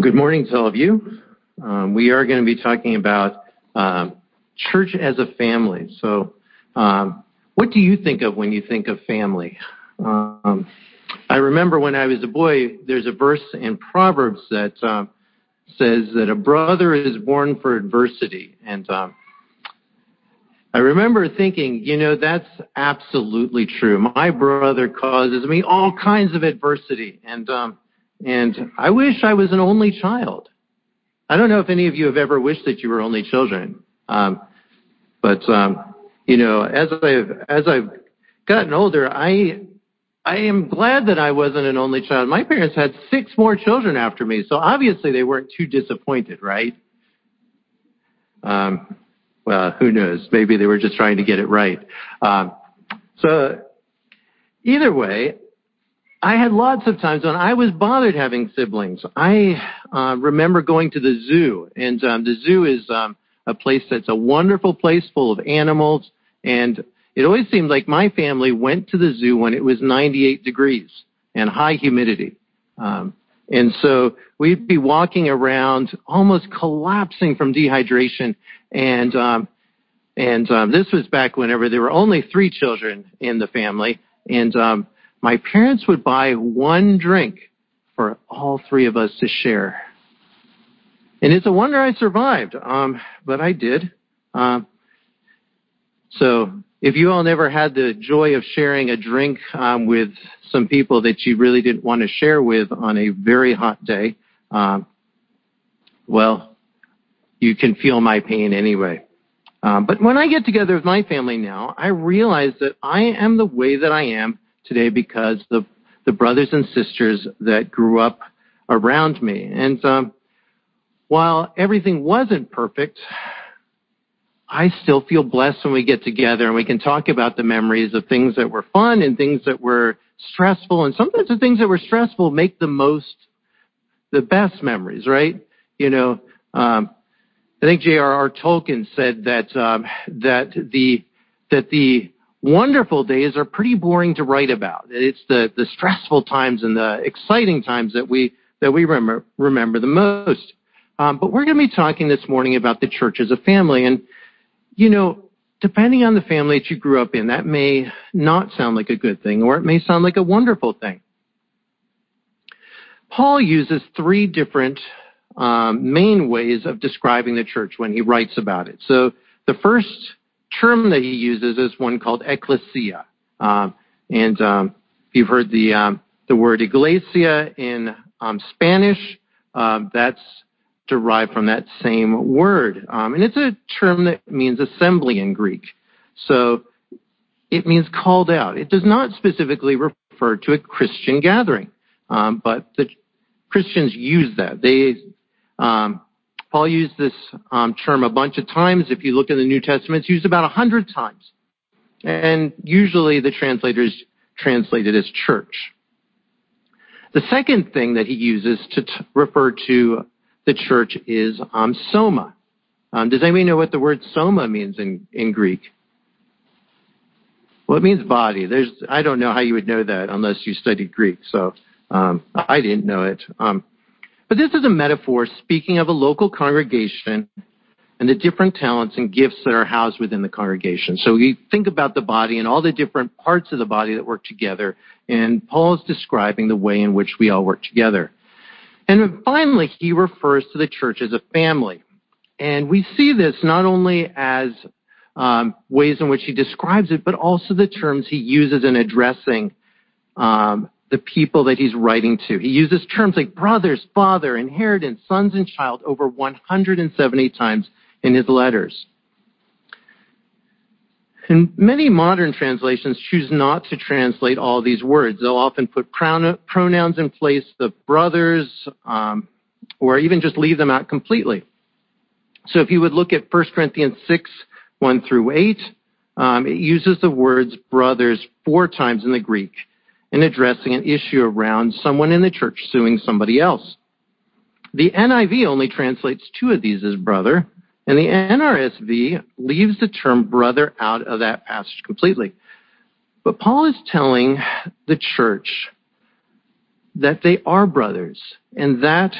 Good morning to all of you. Um, we are going to be talking about um, church as a family. So, um, what do you think of when you think of family? Um, I remember when I was a boy, there's a verse in Proverbs that um, says that a brother is born for adversity. And um, I remember thinking, you know, that's absolutely true. My brother causes me all kinds of adversity. And and I wish I was an only child. I don't know if any of you have ever wished that you were only children. Um, but, um, you know, as I've, as I've gotten older, I, I am glad that I wasn't an only child. My parents had six more children after me, so obviously they weren't too disappointed, right? Um, well, who knows? Maybe they were just trying to get it right. Um, so either way, I had lots of times when I was bothered having siblings. I uh, remember going to the zoo, and um, the zoo is um, a place that's a wonderful place full of animals. And it always seemed like my family went to the zoo when it was 98 degrees and high humidity. Um, and so we'd be walking around almost collapsing from dehydration. And um, and um, this was back whenever there were only three children in the family. And um, my parents would buy one drink for all three of us to share. And it's a wonder I survived, um, but I did. Um, so if you all never had the joy of sharing a drink um, with some people that you really didn't want to share with on a very hot day, um, well, you can feel my pain anyway. Um, but when I get together with my family now, I realize that I am the way that I am today because the the brothers and sisters that grew up around me. And um, while everything wasn't perfect, I still feel blessed when we get together and we can talk about the memories of things that were fun and things that were stressful. And sometimes the things that were stressful make the most, the best memories, right? You know, um, I think J.R.R. Tolkien said that um, that the that the wonderful days are pretty boring to write about. It's the, the stressful times and the exciting times that we, that we remember, remember the most. Um, but we're going to be talking this morning about the church as a family. And, you know, depending on the family that you grew up in, that may not sound like a good thing or it may sound like a wonderful thing. Paul uses three different um, main ways of describing the church when he writes about it. So the first term that he uses is one called ecclesia. Um, and um, you've heard the, um, the word iglesia in um, Spanish, um, that's derived from that same word. And it's a term that means assembly in Greek. So it means called out. It does not specifically refer to a Christian gathering, but the Christians use that. They Paul used this um, term a bunch of times. If you look in the New Testament, it's used about a hundred times. And usually the translators translate it as church. The second thing that he uses to t- refer to the church is um, soma. Um, does anybody know what the word soma means in, in Greek? Well, it means body. There's, I don't know how you would know that unless you studied Greek. So um, I didn't know it. Um, this is a metaphor speaking of a local congregation and the different talents and gifts that are housed within the congregation. So we think about the body and all the different parts of the body that work together, and Paul is describing the way in which we all work together. And finally, he refers to the church as a family. And we see this not only as um, ways in which he describes it, but also the terms he uses in addressing um, the people that he's writing to. He uses terms like brothers, father, inheritance, sons, and child over 170 times in his letters. And many modern translations choose not to translate all these words. They'll often put pronouns in place of brothers, um, or even just leave them out completely. So if you would look at 1 Corinthians 6, 1 through 8, um, it uses the words brothers four times in the Greek in addressing an issue around someone in the church suing somebody else. The NIV only translates two of these as brother, and the NRSV leaves the term brother out of that passage completely. But Paul is telling the church that they are brothers, and that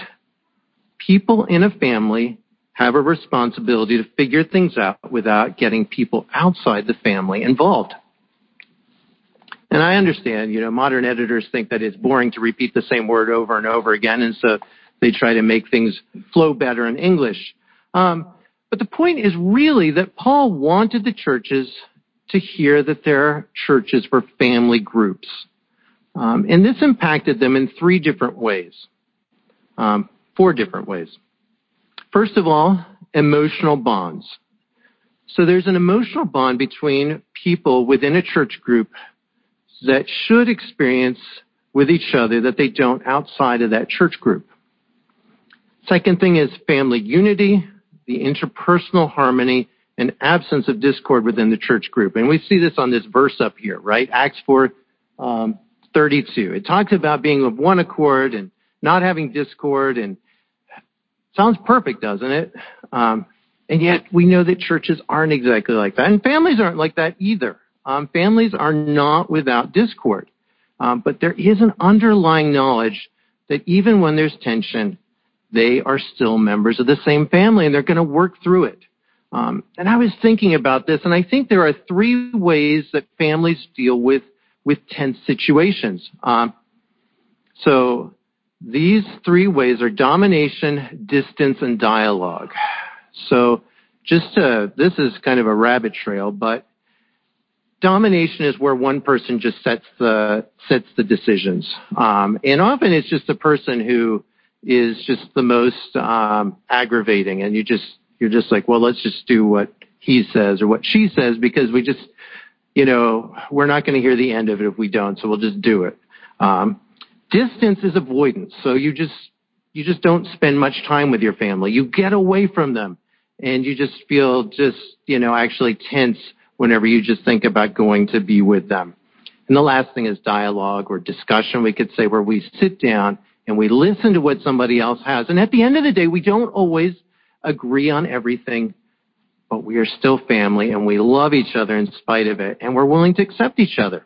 people in a family have a responsibility to figure things out without getting people outside the family involved. And I understand, you know, modern editors think that it's boring to repeat the same word over and over again, and so they try to make things flow better in English. Um, but the point is really that Paul wanted the churches to hear that their churches were family groups. Um, and this impacted them in three different ways, um, four different ways. First of all, emotional bonds. So there's an emotional bond between people within a church group that should experience with each other that they don't outside of that church group. Second thing is family unity, the interpersonal harmony and absence of discord within the church group. And we see this on this verse up here, right? Acts 4, um, 32. It talks about being of one accord and not having discord and sounds perfect, doesn't it? Um, and yet we know that churches aren't exactly like that. And families aren't like that either. Um, families are not without discord. Um, but there is an underlying knowledge that even when there's tension, they are still members of the same family and they're going to work through it. Um, and I was thinking about this, and I think there are three ways that families deal with with tense situations. Um, so these three ways are domination, distance, and dialogue. So just to, this is kind of a rabbit trail, but domination is where one person just sets the sets the decisions, um, and often it's just the person who is just the most um, aggravating, and you just you're just like, well, let's just do what he says or what she says because we just, you know, we're not going to hear the end of it if we don't, so we'll just do it. Um, distance is avoidance, so you just you just don't spend much time with your family. You get away from them, and you just feel just you know actually tense whenever you just think about going to be with them. And the last thing is dialogue or discussion, we could say, where we sit down and we listen to what somebody else has. And at the end of the day, we don't always agree on everything, but we are still family and we love each other in spite of it, and we're willing to accept each other.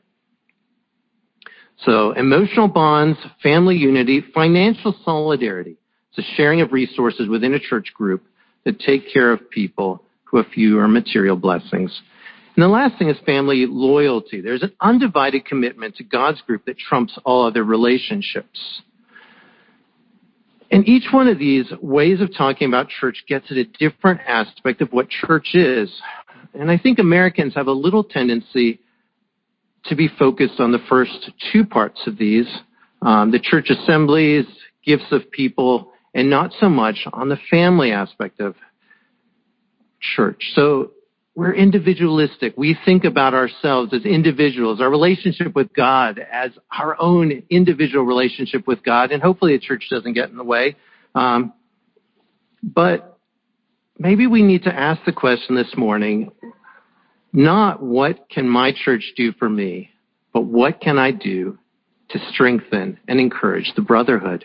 So emotional bonds, family unity, financial solidarity. It's a sharing of resources within a church group that take care of people who have fewer material blessings. And the last thing is family loyalty. There's an undivided commitment to God's group that trumps all other relationships. And each one of these ways of talking about church gets at a different aspect of what church is. And I think Americans have a little tendency to be focused on the first two parts of these um, the church assemblies, gifts of people, and not so much on the family aspect of church. So we're individualistic. We think about ourselves as individuals, our relationship with God as our own individual relationship with God, and hopefully the church doesn't get in the way. Um, but maybe we need to ask the question this morning, not what can my church do for me, but what can I do to strengthen and encourage the brotherhood?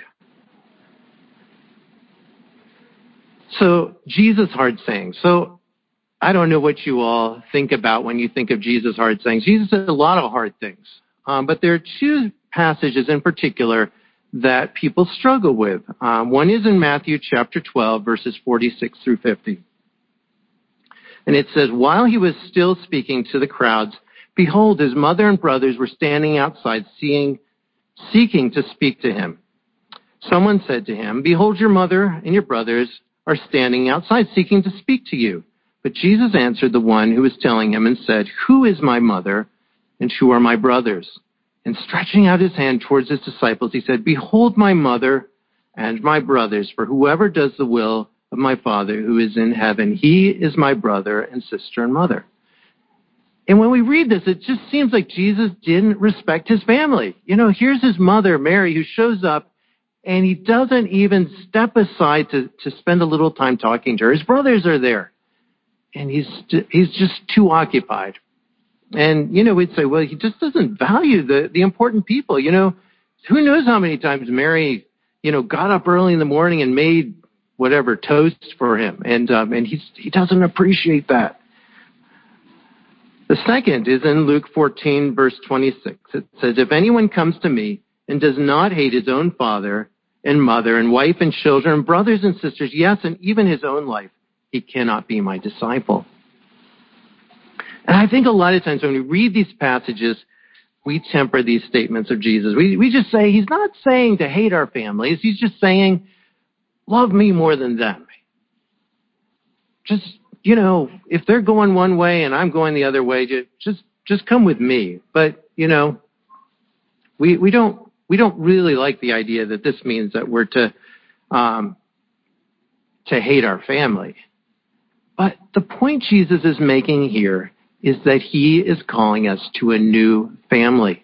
So Jesus' hard saying. So I don't know what you all think about when you think of Jesus' hard things. Jesus said a lot of hard things, um, but there are two passages in particular that people struggle with. Um, one is in Matthew chapter 12, verses 46 through 50. And it says, While he was still speaking to the crowds, behold, his mother and brothers were standing outside, seeing, seeking to speak to him. Someone said to him, Behold, your mother and your brothers are standing outside, seeking to speak to you. But Jesus answered the one who was telling him and said, Who is my mother and who are my brothers? And stretching out his hand towards his disciples, he said, Behold my mother and my brothers, for whoever does the will of my Father who is in heaven, he is my brother and sister and mother. And when we read this, it just seems like Jesus didn't respect his family. You know, here's his mother, Mary, who shows up and he doesn't even step aside to, to spend a little time talking to her. His brothers are there and he's he's just too occupied. And you know, we'd say, well, he just doesn't value the the important people. You know, who knows how many times Mary, you know, got up early in the morning and made whatever toast for him, and um, and he's he doesn't appreciate that. The second is in Luke 14, verse 26. It says, If anyone comes to me and does not hate his own father and mother and wife and children brothers and sisters, yes, and even his own life, he cannot be my disciple. And I think a lot of times when we read these passages, we temper these statements of Jesus. We, we just say, he's not saying to hate our families. He's just saying, love me more than them. Just, you know, if they're going one way and I'm going the other way, just, just come with me. But, you know, we, we don't, we don't really like the idea that this means that we're to, um, to hate our family. But the point Jesus is making here is that he is calling us to a new family.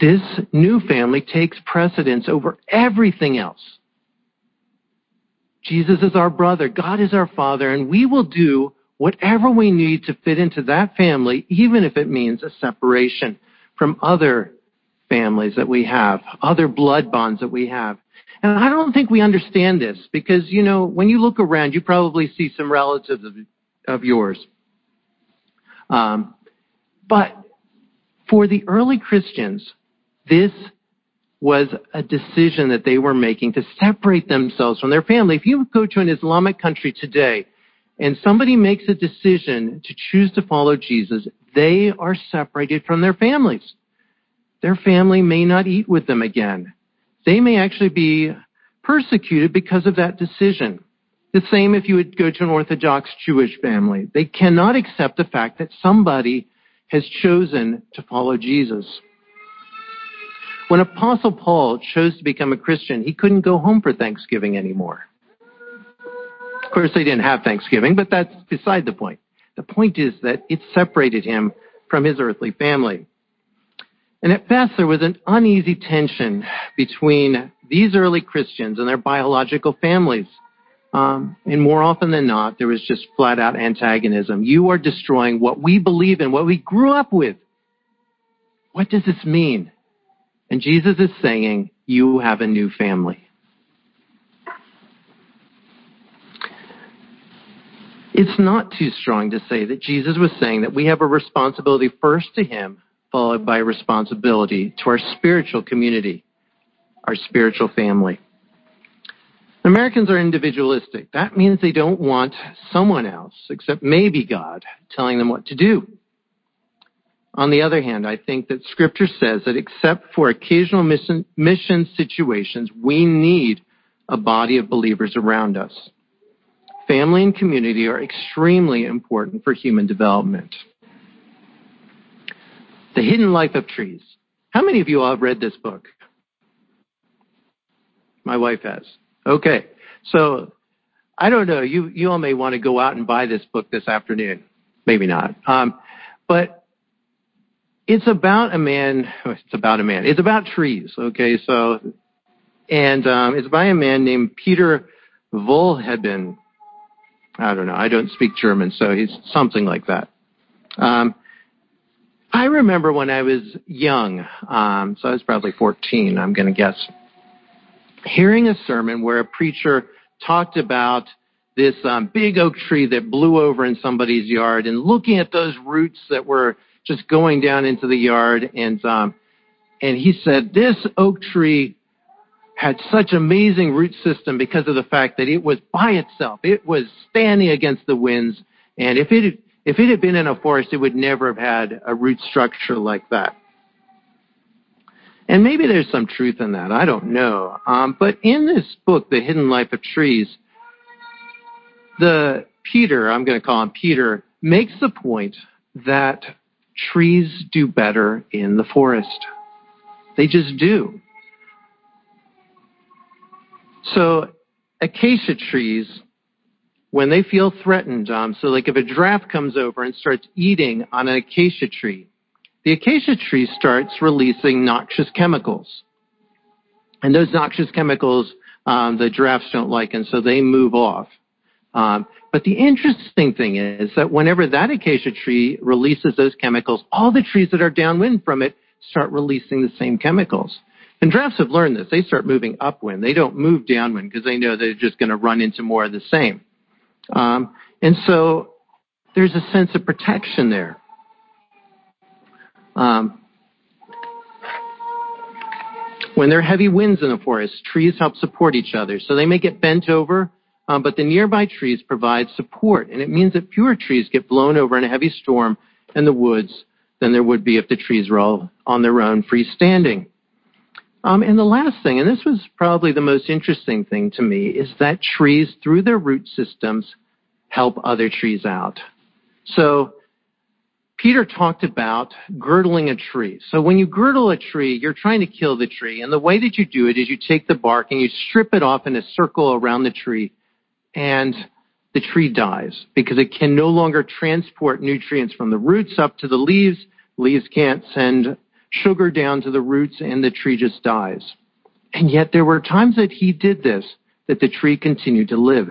This new family takes precedence over everything else. Jesus is our brother, God is our father, and we will do whatever we need to fit into that family, even if it means a separation from other families that we have, other blood bonds that we have. And I don't think we understand this because, you know, when you look around, you probably see some relatives of, of yours. Um, but for the early Christians, this was a decision that they were making to separate themselves from their family. If you go to an Islamic country today and somebody makes a decision to choose to follow Jesus, they are separated from their families. Their family may not eat with them again. They may actually be persecuted because of that decision. The same if you would go to an Orthodox Jewish family. They cannot accept the fact that somebody has chosen to follow Jesus. When Apostle Paul chose to become a Christian, he couldn't go home for Thanksgiving anymore. Of course, they didn't have Thanksgiving, but that's beside the point. The point is that it separated him from his earthly family. And at best, there was an uneasy tension between these early Christians and their biological families. Um, and more often than not, there was just flat out antagonism. You are destroying what we believe in, what we grew up with. What does this mean? And Jesus is saying, you have a new family. It's not too strong to say that Jesus was saying that we have a responsibility first to Him followed by responsibility to our spiritual community, our spiritual family. Americans are individualistic. That means they don't want someone else, except maybe God, telling them what to do. On the other hand, I think that scripture says that except for occasional mission, mission situations, we need a body of believers around us. Family and community are extremely important for human development. The Hidden Life of Trees. How many of you all have read this book? My wife has. Okay. So I don't know. You you all may want to go out and buy this book this afternoon. Maybe not. Um, but it's about a man. It's about a man. It's about trees. Okay. So and um, it's by a man named Peter Wohlleben. I don't know. I don't speak German, so he's something like that. Um, I remember when I was young, um, so I was probably 14, I'm going to guess, hearing a sermon where a preacher talked about this um, big oak tree that blew over in somebody's yard and looking at those roots that were just going down into the yard. And, um, and he said, this oak tree had such amazing root system because of the fact that it was by itself. It was standing against the winds. And if it if it had been in a forest, it would never have had a root structure like that. And maybe there's some truth in that. I don't know. Um, but in this book, The Hidden Life of Trees, the Peter, I'm going to call him Peter, makes the point that trees do better in the forest. They just do. So acacia trees when they feel threatened. Um, so like if a giraffe comes over and starts eating on an acacia tree, the acacia tree starts releasing noxious chemicals. And those noxious chemicals, um, the giraffes don't like, and so they move off. Um, but the interesting thing is that whenever that acacia tree releases those chemicals, all the trees that are downwind from it start releasing the same chemicals. And giraffes have learned this. They start moving upwind. They don't move downwind because they know they're just going to run into more of the same. Um, and so there's a sense of protection there. Um, When there are heavy winds in the forest, trees help support each other. So they may get bent over, um, but the nearby trees provide support. And it means that fewer trees get blown over in a heavy storm in the woods than there would be if the trees were all on their own freestanding. And the last thing, and this was probably the most interesting thing to me, is that trees, through their root systems, help other trees out. So Peter talked about girdling a tree. So when you girdle a tree, you're trying to kill the tree. And the way that you do it is you take the bark and you strip it off in a circle around the tree and the tree dies because it can no longer transport nutrients from the roots up to the leaves. Leaves can't send sugar down to the roots and the tree just dies. And yet there were times that he did this that the tree continued to live.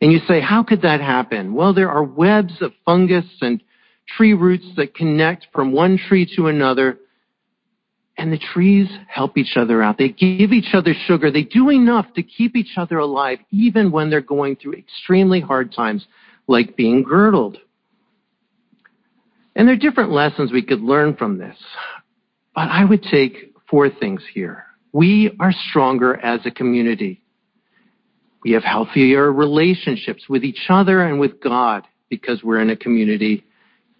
And you say, how could that happen? Well, there are webs of fungus and tree roots that connect from one tree to another. And the trees help each other out. They give each other sugar. They do enough to keep each other alive, even when they're going through extremely hard times, like being girdled. And there are different lessons we could learn from this. But I would take four things here. We are stronger as a community. We have healthier relationships with each other and with God because we're in a community.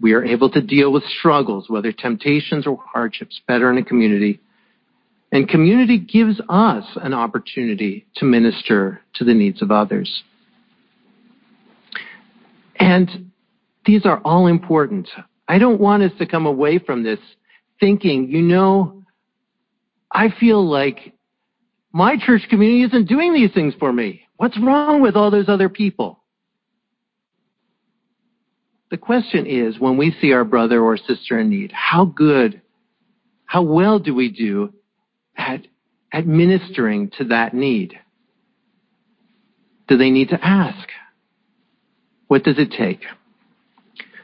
We are able to deal with struggles, whether temptations or hardships, better in a community. And community gives us an opportunity to minister to the needs of others. And these are all important. I don't want us to come away from this thinking, you know, I feel like my church community isn't doing these things for me. What's wrong with all those other people? The question is when we see our brother or sister in need, how good, how well do we do at administering to that need? Do they need to ask? What does it take?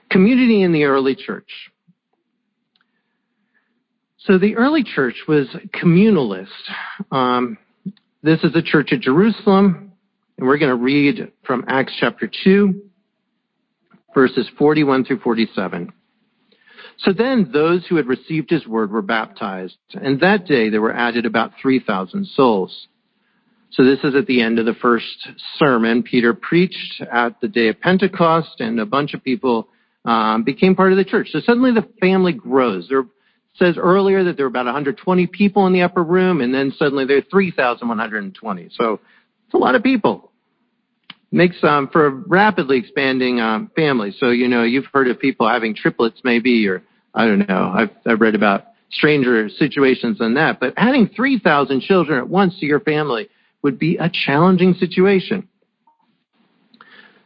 Community in the early church. So the early church was communalist. Um, this is the church at Jerusalem, and we're going to read from Acts chapter 2, verses 41 through 47. So then those who had received his word were baptized, and that day there were added about 3,000 souls. So this is at the end of the first sermon Peter preached at the day of Pentecost, and a bunch of people um, became part of the church. So suddenly the family grows. There says earlier that there were about 120 people in the upper room, and then suddenly there are 3,120. So it's a lot of people. Makes um, for rapidly expanding um, family. So you know you've heard of people having triplets, maybe, or I don't know. I've, I've read about stranger situations than that. But adding 3,000 children at once to your family would be a challenging situation.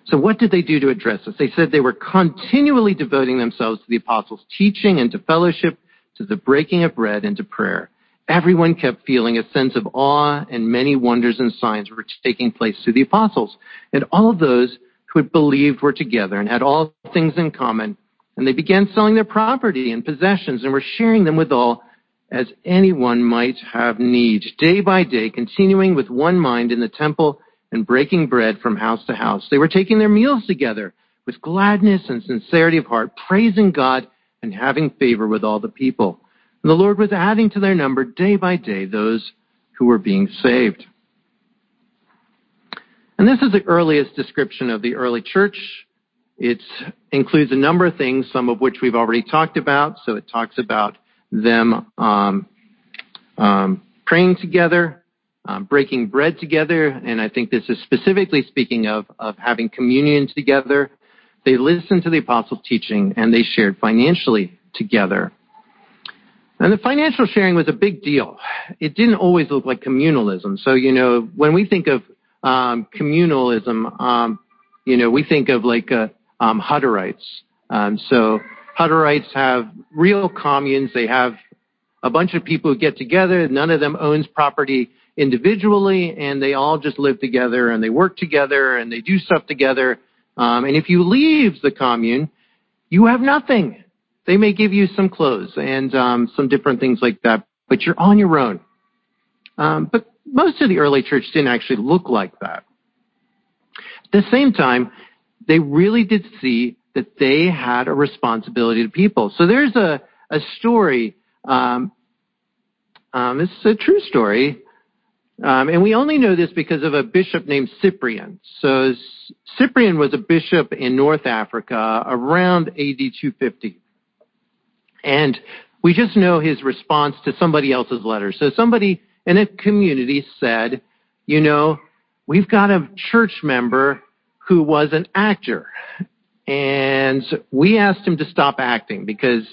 So what did they do to address this? They said they were continually devoting themselves to the apostles' teaching and to fellowship, to the breaking of bread and to prayer. Everyone kept feeling a sense of awe and many wonders and signs were taking place through the apostles. And all of those who had believed were together and had all things in common. And they began selling their property and possessions and were sharing them with all as anyone might have need. Day by day, continuing with one mind in the temple and breaking bread from house to house. They were taking their meals together with gladness and sincerity of heart, praising God and having favor with all the people. And the Lord was adding to their number day by day those who were being saved. And this is the earliest description of the early church. It includes a number of things, some of which we've already talked about. So it talks about them um, um, praying together, um, breaking bread together, and I think this is specifically speaking of, of having communion together. They listened to the apostles' teaching and they shared financially together. And the financial sharing was a big deal. It didn't always look like communalism. So, you know, when we think of um, communalism, um, you know, we think of like uh, um, Hutterites. Um, so Hutterites have real communes. They have a bunch of people who get together. None of them owns property individually and they all just live together and they work together and they do stuff together. Um, and if you leave the commune, you have nothing. They may give you some clothes and um, some different things like that, but you're on your own. Um, but most of the early church didn't actually look like that. At the same time, they really did see that they had a responsibility to people. So there's a, a story um, Um, this is a true story. Um, and we only know this because of a bishop named Cyprian. So Cyprian was a bishop in North Africa around AD 250. And we just know his response to somebody else's letter. So somebody in a community said, you know, we've got a church member who was an actor. And we asked him to stop acting because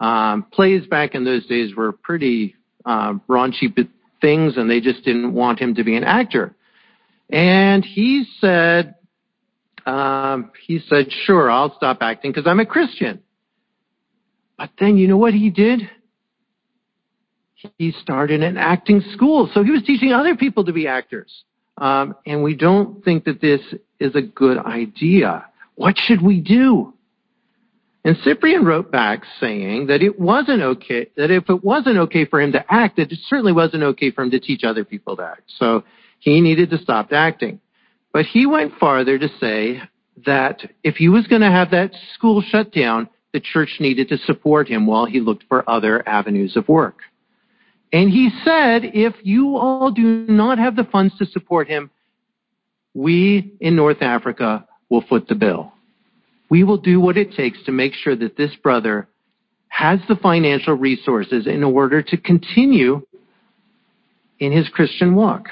um, plays back in those days were pretty uh, raunchy things, and they just didn't want him to be an actor. And he said, um, he said, sure, I'll stop acting because I'm a Christian. But then you know what he did? He started an acting school. So he was teaching other people to be actors. Um, and we don't think that this is a good idea. What should we do? And Cyprian wrote back saying that it wasn't okay, that if it wasn't okay for him to act, that it certainly wasn't okay for him to teach other people to act. So he needed to stop acting. But he went farther to say that if he was going to have that school shut down, the church needed to support him while he looked for other avenues of work. And he said, if you all do not have the funds to support him, we in North Africa will foot the bill we will do what it takes to make sure that this brother has the financial resources in order to continue in his Christian walk.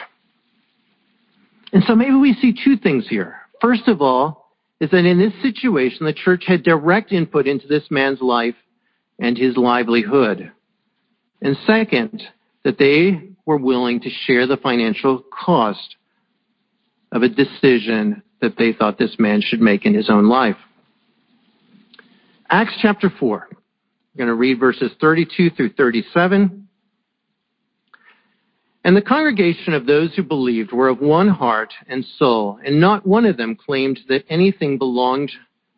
And so maybe we see two things here. First of all, is that in this situation, the church had direct input into this man's life and his livelihood. And second, that they were willing to share the financial cost of a decision that they thought this man should make in his own life. Acts chapter 4. We're going to read verses 32 through 37. And the congregation of those who believed were of one heart and soul, and not one of them claimed that anything belonged,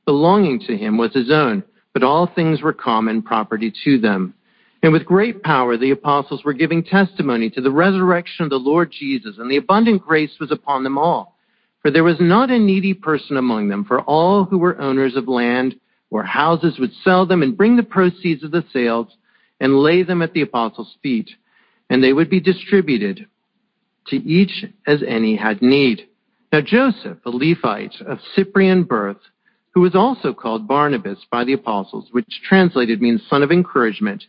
belonging to him was his own, but all things were common property to them. And with great power the apostles were giving testimony to the resurrection of the Lord Jesus, and the abundant grace was upon them all. For there was not a needy person among them, for all who were owners of land or houses would sell them and bring the proceeds of the sales and lay them at the apostles' feet, and they would be distributed to each as any had need. Now Joseph, a Levite of Cyprian birth, who was also called Barnabas by the apostles, which translated means son of encouragement,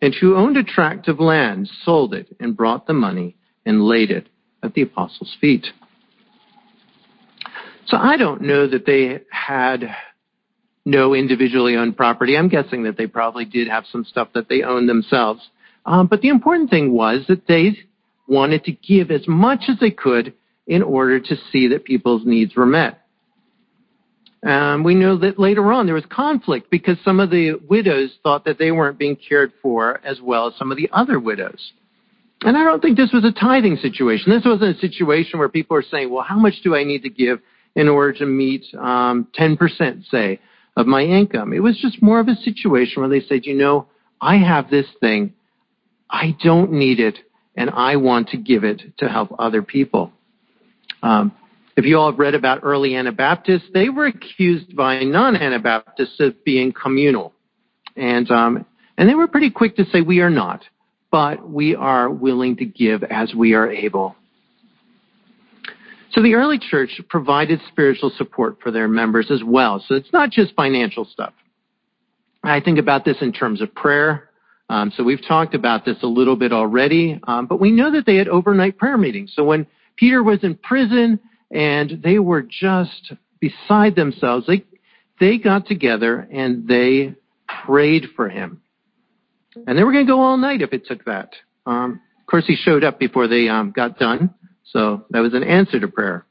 and who owned a tract of land, sold it and brought the money and laid it at the apostles' feet. So I don't know that they had no individually owned property. I'm guessing that they probably did have some stuff that they owned themselves. Um, but the important thing was that they wanted to give as much as they could in order to see that people's needs were met. Um, we know that later on there was conflict because some of the widows thought that they weren't being cared for as well as some of the other widows. And I don't think this was a tithing situation. This wasn't a situation where people are saying, well, how much do I need to give in order to meet um, 10%, say? of my income. It was just more of a situation where they said, you know, I have this thing. I don't need it and I want to give it to help other people. Um, if you all have read about early Anabaptists, they were accused by non-Anabaptists of being communal. And, um, and they were pretty quick to say, we are not, but we are willing to give as we are able. So the early church provided spiritual support for their members as well. So it's not just financial stuff. I think about this in terms of prayer. Um, so we've talked about this a little bit already, um, but we know that they had overnight prayer meetings. So when Peter was in prison and they were just beside themselves, they got together and they prayed for him, and they were going to go all night if it took that. Um, of course, he showed up before they got done. So that was an answer to prayer.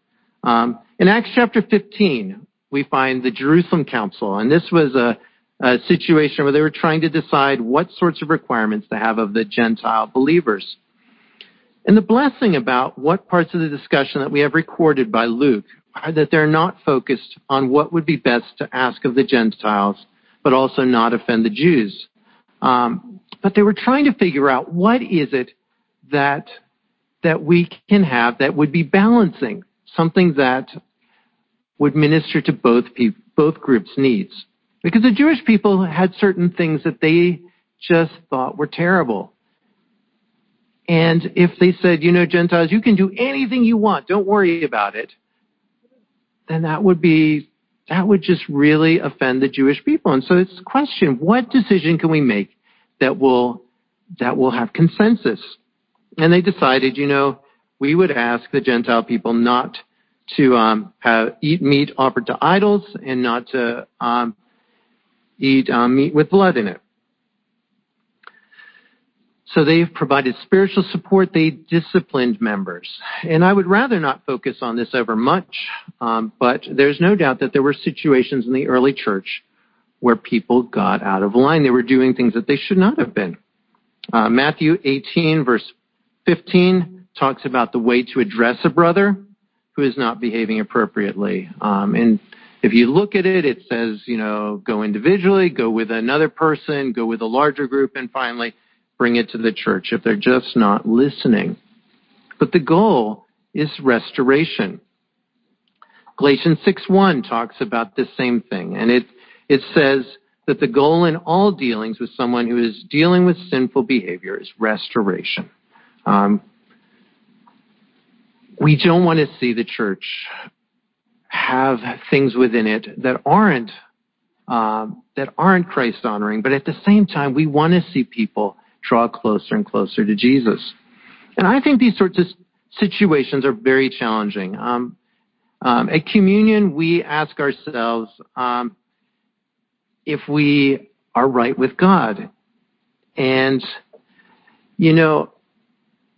In Acts chapter 15, we find the Jerusalem Council, and this was a, a situation where they were trying to decide what sorts of requirements to have of the Gentile believers. And the blessing about what parts of the discussion that we have recorded by Luke are that they're not focused on what would be best to ask of the Gentiles, but also not offend the Jews. Um, but they were trying to figure out what is it that that we can have that would be balancing, something that would minister to both both groups' needs. Because the Jewish people had certain things that they just thought were terrible. And if they said, you know, Gentiles, you can do anything you want, don't worry about it, then that would be, that would just really offend the Jewish people. And so it's a question, what decision can we make that will, that will have consensus? And they decided, you know, we would ask the Gentile people not to um, have, eat meat offered to idols and not to um, eat um, meat with blood in it. So they've provided spiritual support. They disciplined members. And I would rather not focus on this over much, um, but there's no doubt that there were situations in the early church where people got out of line. They were doing things that they should not have been. Uh, Matthew 18, verse 15, talks about the way to address a brother who is not behaving appropriately. Um, and if you look at it, it says, you know, go individually, go with another person, go with a larger group, and finally bring it to the church if they're just not listening. But the goal is restoration. Galatians 6:1 talks about this same thing, and it it says that the goal in all dealings with someone who is dealing with sinful behavior is restoration. Um, we don't want to see the church have things within it that aren't um, that aren't Christ honoring, but at the same time, we want to see people draw closer and closer to Jesus. And I think these sorts of situations are very challenging. Um, um, at communion, we ask ourselves um, if we are right with God. And, you know,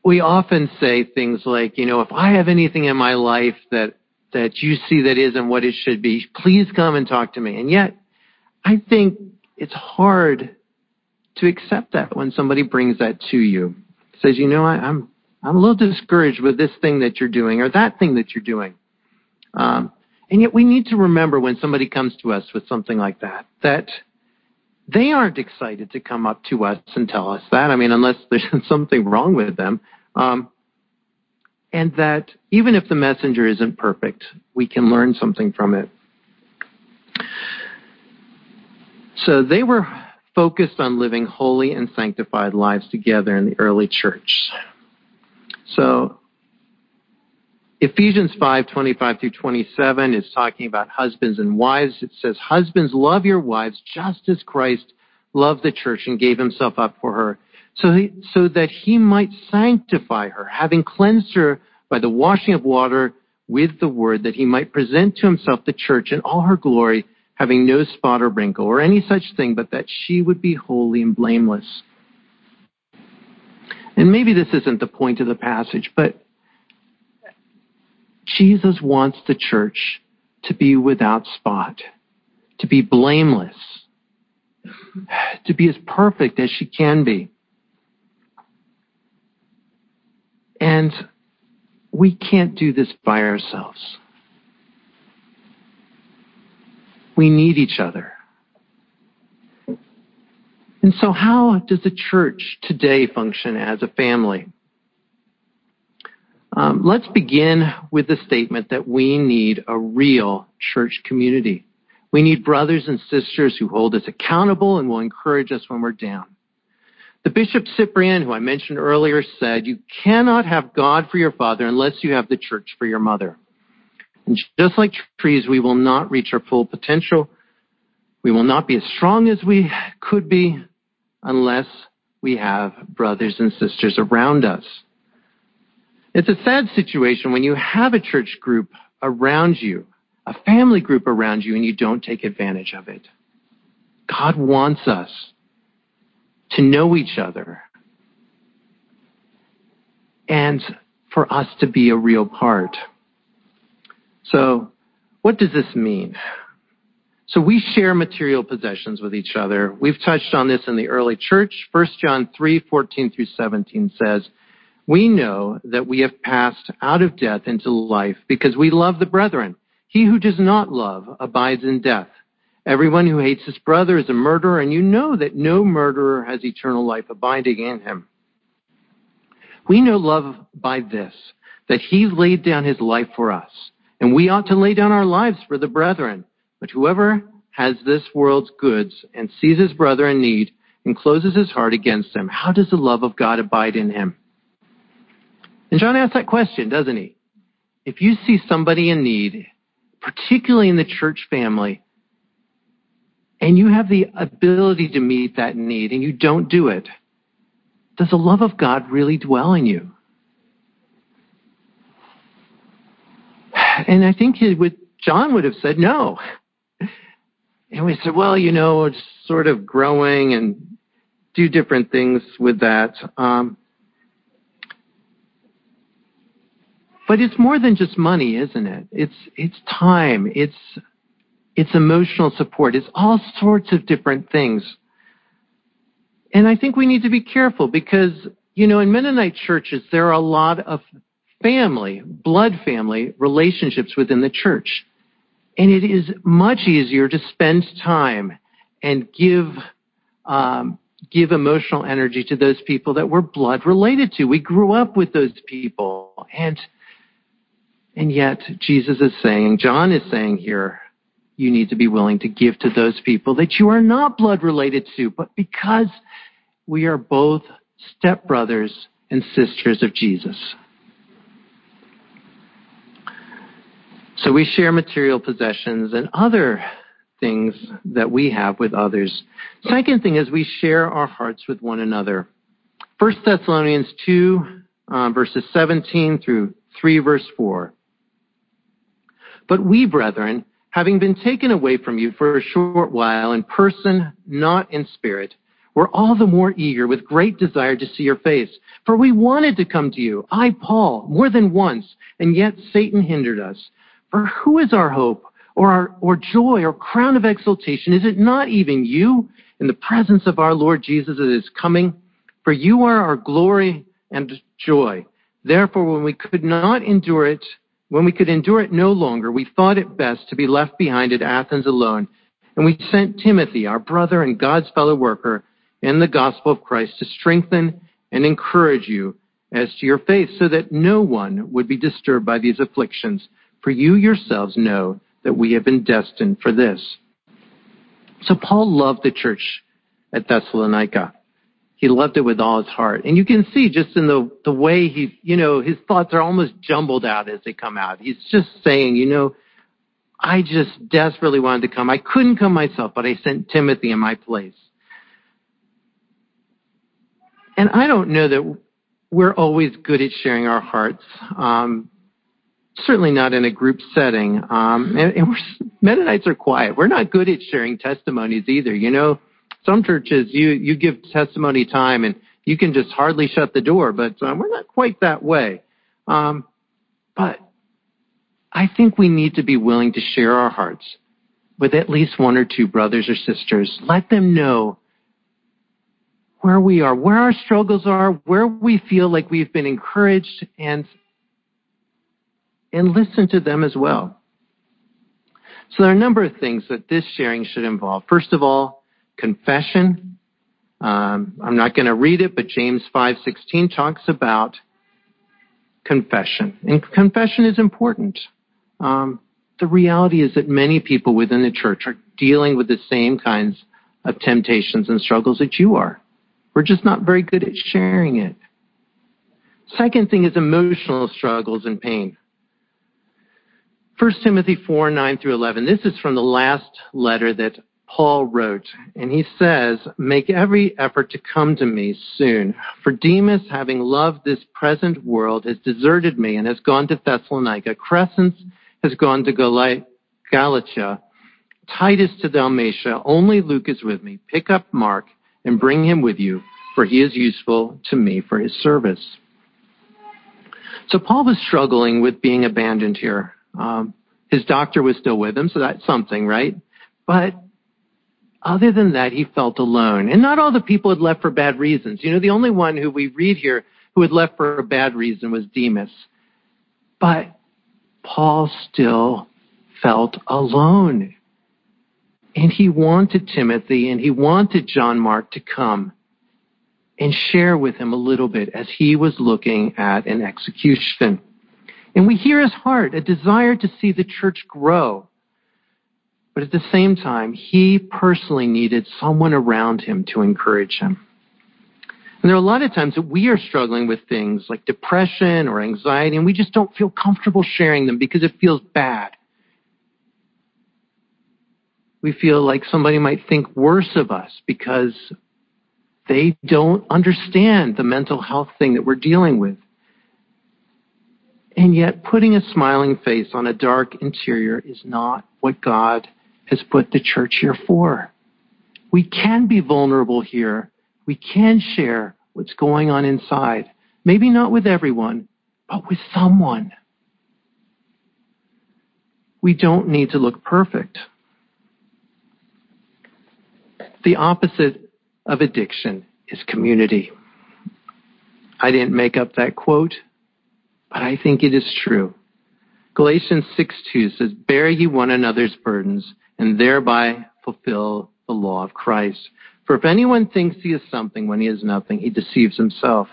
we often say things like, you know, if I have anything in my life that that you see that isn't what it should be, please come and talk to me. And yet, I think it's hard to accept that when somebody brings that to you. Says, you know, I, I'm I'm a little discouraged with this thing that you're doing or that thing that you're doing. Um, and yet we need to remember when somebody comes to us with something like that, that they aren't excited to come up to us and tell us that. I mean, unless there's something wrong with them. Um, and that even if the messenger isn't perfect, we can learn something from it. So they were focused on living holy and sanctified lives together in the early church. So Ephesians 5, 25 through 27 is talking about husbands and wives. It says, Husbands, love your wives just as Christ loved the church and gave himself up for her, so, he, so that he might sanctify her, having cleansed her by the washing of water with the word, that he might present to himself the church in all her glory, having no spot or wrinkle or any such thing, but that she would be holy and blameless. And maybe this isn't the point of the passage, but Jesus wants the church to be without spot, to be blameless, to be as perfect as she can be. And we can't do this by ourselves. We need each other. And so how does the church today function as a family? Um, let's begin with the statement that we need a real church community. We need brothers and sisters who hold us accountable and will encourage us when we're down. The Bishop Cyprian, who I mentioned earlier, said, You cannot have God for your father unless you have the church for your mother. And just like trees, we will not reach our full potential. We will not be as strong as we could be unless we have brothers and sisters around us. It's a sad situation when you have a church group around you, a family group around you, and you don't take advantage of it. God wants us to know each other and for us to be a real part. So, what does this mean? So we share material possessions with each other. We've touched on this in the early church. 1 John 3, 14 through 17 says, We know that we have passed out of death into life because we love the brethren. He who does not love abides in death. Everyone who hates his brother is a murderer, and you know that no murderer has eternal life abiding in him. We know love by this, that he laid down his life for us and we ought to lay down our lives for the brethren. But whoever has this world's goods and sees his brother in need and closes his heart against him, how does the love of God abide in him? And John asks that question, doesn't he? If you see somebody in need, particularly in the church family, and you have the ability to meet that need and you don't do it, does the love of God really dwell in you? And I think John would have said no. And we said, well, you know, it's sort of growing and do different things with that. Um, but it's more than just money, isn't it? It's it's time. It's it's emotional support. It's all sorts of different things. And I think we need to be careful because, you know, in Mennonite churches, there are a lot of family, blood family relationships within the church. And it is much easier to spend time and give, um, give emotional energy to those people that we're blood related to. We grew up with those people. And, and yet Jesus is saying, John is saying here, you need to be willing to give to those people that you are not blood related to, but because we are both stepbrothers and sisters of Jesus. So we share material possessions and other things that we have with others. Second thing is we share our hearts with one another. 1 Thessalonians 2, uh, verses 17 through 3, verse 4. But we, brethren, having been taken away from you for a short while in person, not in spirit, we're all the more eager with great desire to see your face. For we wanted to come to you, I, Paul, more than once, and yet Satan hindered us. For who is our hope, or our, or joy, or crown of exaltation? Is it not even you in the presence of our Lord Jesus that is coming? For you are our glory and joy. Therefore, when we could not endure it, when we could endure it no longer, we thought it best to be left behind at Athens alone. And we sent Timothy, our brother and God's fellow worker, in the gospel of Christ to strengthen and encourage you as to your faith, so that no one would be disturbed by these afflictions. For you yourselves know that we have been destined for this. So Paul loved the church at Thessalonica. He loved it with all his heart. And you can see just in the, the way he, you know, his thoughts are almost jumbled out as they come out. He's just saying, you know, I just desperately wanted to come. I couldn't come myself, but I sent Timothy in my place. And I don't know that we're always good at sharing our hearts. Um, certainly not in a group setting. Um, and, and Mennonites are quiet. We're not good at sharing testimonies either. You know, some churches, you, you give testimony time and you can just hardly shut the door, but um, we're not quite that way. Um, but I think we need to be willing to share our hearts with at least one or two brothers or sisters. Let them know where we are, where our struggles are, where we feel like we've been encouraged, and and listen to them as well. So there are a number of things that this sharing should involve. First of all, confession. Um, I'm not going to read it, but James 5:16 talks about confession, and confession is important. Um, the reality is that many people within the church are dealing with the same kinds of temptations and struggles that you are. We're just not very good at sharing it. Second thing is emotional struggles and pain. 1 Timothy 4, 9 through 11. This is from the last letter that Paul wrote, and he says, Make every effort to come to me soon. For Demas, having loved this present world, has deserted me and has gone to Thessalonica. Crescens has gone to Galatia. Titus to Dalmatia. Only Luke is with me. Pick up Mark and bring him with you, for he is useful to me for his service. So Paul was struggling with being abandoned here. Um, his doctor was still with him, so that's something, right? But other than that, he felt alone. And not all the people had left for bad reasons. You know, the only one who we read here who had left for a bad reason was Demas. But Paul still felt alone. And he wanted Timothy and he wanted John Mark to come and share with him a little bit as he was looking at an execution. And we hear his heart, a desire to see the church grow. But at the same time, he personally needed someone around him to encourage him. And there are a lot of times that we are struggling with things like depression or anxiety, and we just don't feel comfortable sharing them because it feels bad. We feel like somebody might think worse of us because they don't understand the mental health thing that we're dealing with. And yet, putting a smiling face on a dark interior is not what God has put the church here for. We can be vulnerable here. We can share what's going on inside. Maybe not with everyone, but with someone. We don't need to look perfect. The opposite of addiction is community. I didn't make up that quote, but I think it is true. Galatians 6 2 says, Bear ye one another's burdens, and thereby fulfill the law of Christ. For if anyone thinks he is something when he is nothing, he deceives himself.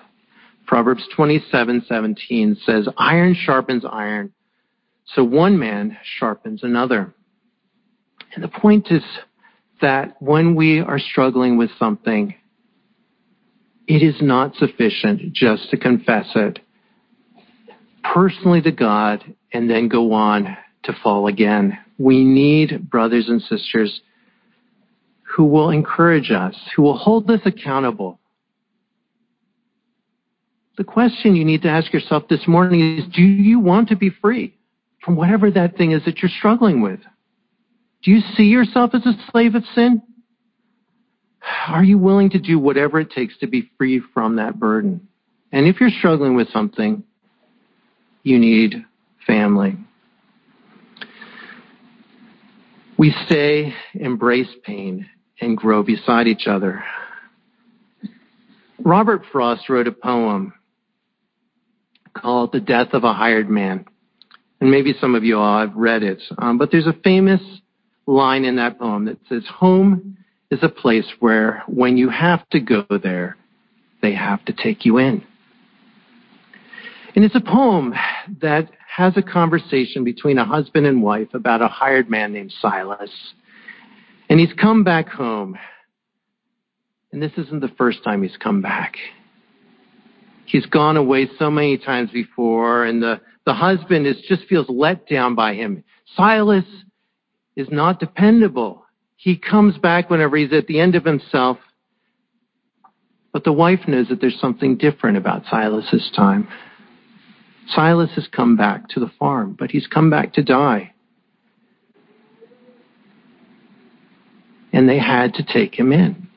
Proverbs 27:17 says, "Iron sharpens iron, so one man sharpens another." And the point is that when we are struggling with something, it is not sufficient just to confess it personally to God and then go on to fall again. We need brothers and sisters who will encourage us, who will hold us accountable. The question you need to ask yourself this morning is do you want to be free from whatever that thing is that you're struggling with? Do you see yourself as a slave of sin? Are you willing to do whatever it takes to be free from that burden? And if you're struggling with something, you need family. We say embrace pain and grow beside each other. Robert Frost wrote a poem called The Death of a Hired Man. And maybe some of you all have read it. Um, but there's a famous line in that poem that says, Home is a place where when you have to go there, they have to take you in. And it's a poem that has a conversation between a husband and wife about a hired man named Silas. And he's come back home. And this isn't the first time he's come back. He's gone away so many times before, and the, the husband is just feels let down by him. Silas is not dependable. He comes back whenever he's at the end of himself. But the wife knows that there's something different about Silas this time. Silas has come back to the farm, but he's come back to die. and they had to take him in.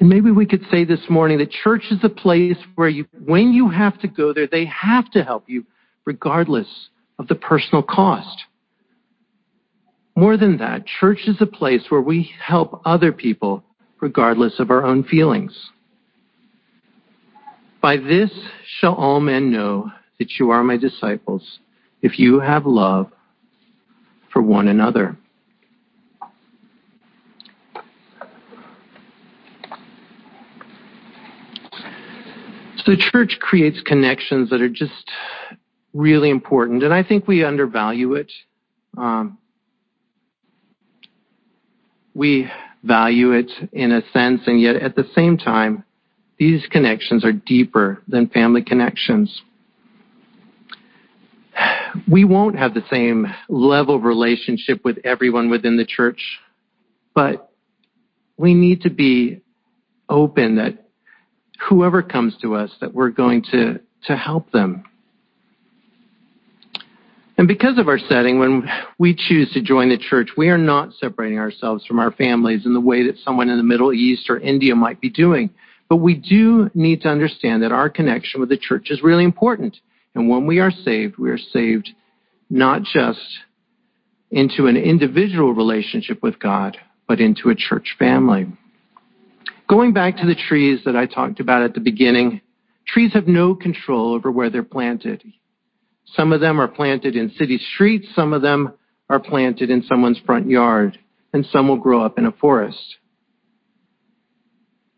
And maybe we could say this morning that church is a place where you, when you have to go there, they have to help you regardless of the personal cost. More than that, church is a place where we help other people regardless of our own feelings. By this shall all men know that you are my disciples, if you have love for one another. So, the church creates connections that are just really important, and I think we undervalue it. Um, we value it in a sense, and yet at the same time, these connections are deeper than family connections. We won't have the same level of relationship with everyone within the church, but we need to be open that whoever comes to us that we're going to, to help them. And because of our setting, when we choose to join the church, we are not separating ourselves from our families in the way that someone in the Middle East or India might be doing. But we do need to understand that our connection with the church is really important. And when we are saved, we are saved not just into an individual relationship with God, but into a church family. Going back to the trees that I talked about at the beginning, trees have no control over where they're planted. Some of them are planted in city streets, some of them are planted in someone's front yard, and some will grow up in a forest.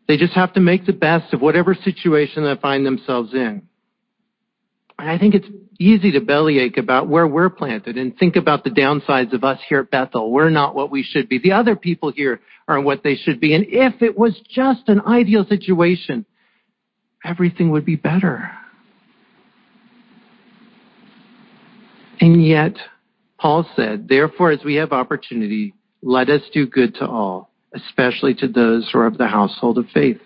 They just have to make the best of whatever situation they find themselves in. And I think it's easy to bellyache about where we're planted and think about the downsides of us here at Bethel. We're not what we should be. The other people here are what they should be. And if it was just an ideal situation, everything would be better. And yet, Paul said, therefore, as we have opportunity, let us do good to all, especially to those who are of the household of faith.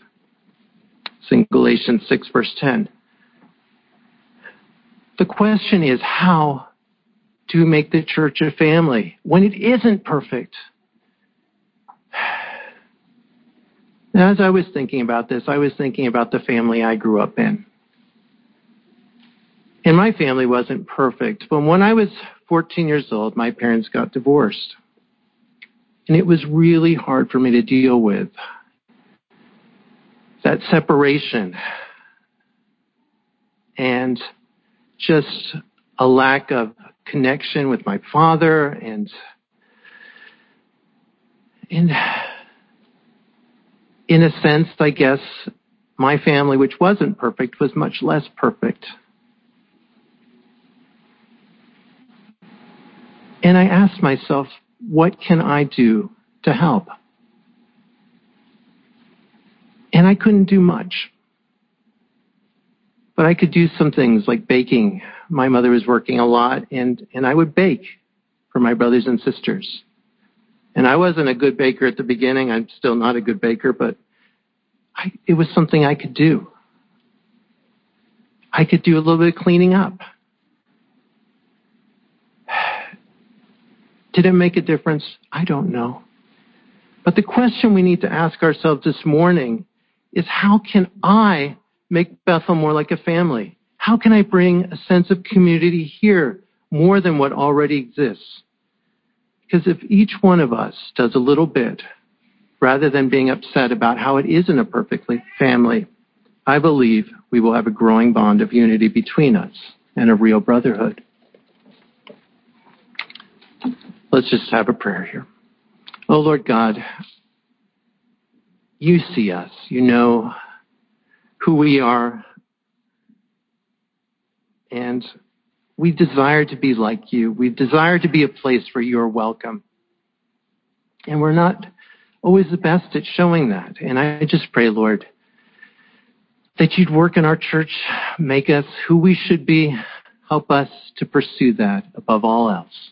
It's in Galatians 6, verse 10. The question is, how we make the church a family when it isn't perfect? As I was thinking about this, I was thinking about the family I grew up in. And my family wasn't perfect, but when I was 14 years old, my parents got divorced. And it was really hard for me to deal with that separation and just a lack of connection with my father and in in a sense I guess my family which wasn't perfect was much less perfect. And I asked myself, what can I do to help? And I couldn't do much. But I could do some things like baking. My mother was working a lot and, and I would bake for my brothers and sisters. And I wasn't a good baker at the beginning. I'm still not a good baker, but I, it was something I could do. I could do a little bit of cleaning up. Did it make a difference? I don't know. But the question we need to ask ourselves this morning is how can I make Bethel more like a family? How can I bring a sense of community here more than what already exists? Because if each one of us does a little bit, rather than being upset about how it isn't a perfect family, I believe we will have a growing bond of unity between us and a real brotherhood. Let's just have a prayer here. Oh, Lord God, you see us. You know who we are. And we desire to be like you. We desire to be a place where you are welcome. And we're not always the best at showing that. And I just pray, Lord, that you'd work in our church, make us who we should be, help us to pursue that above all else.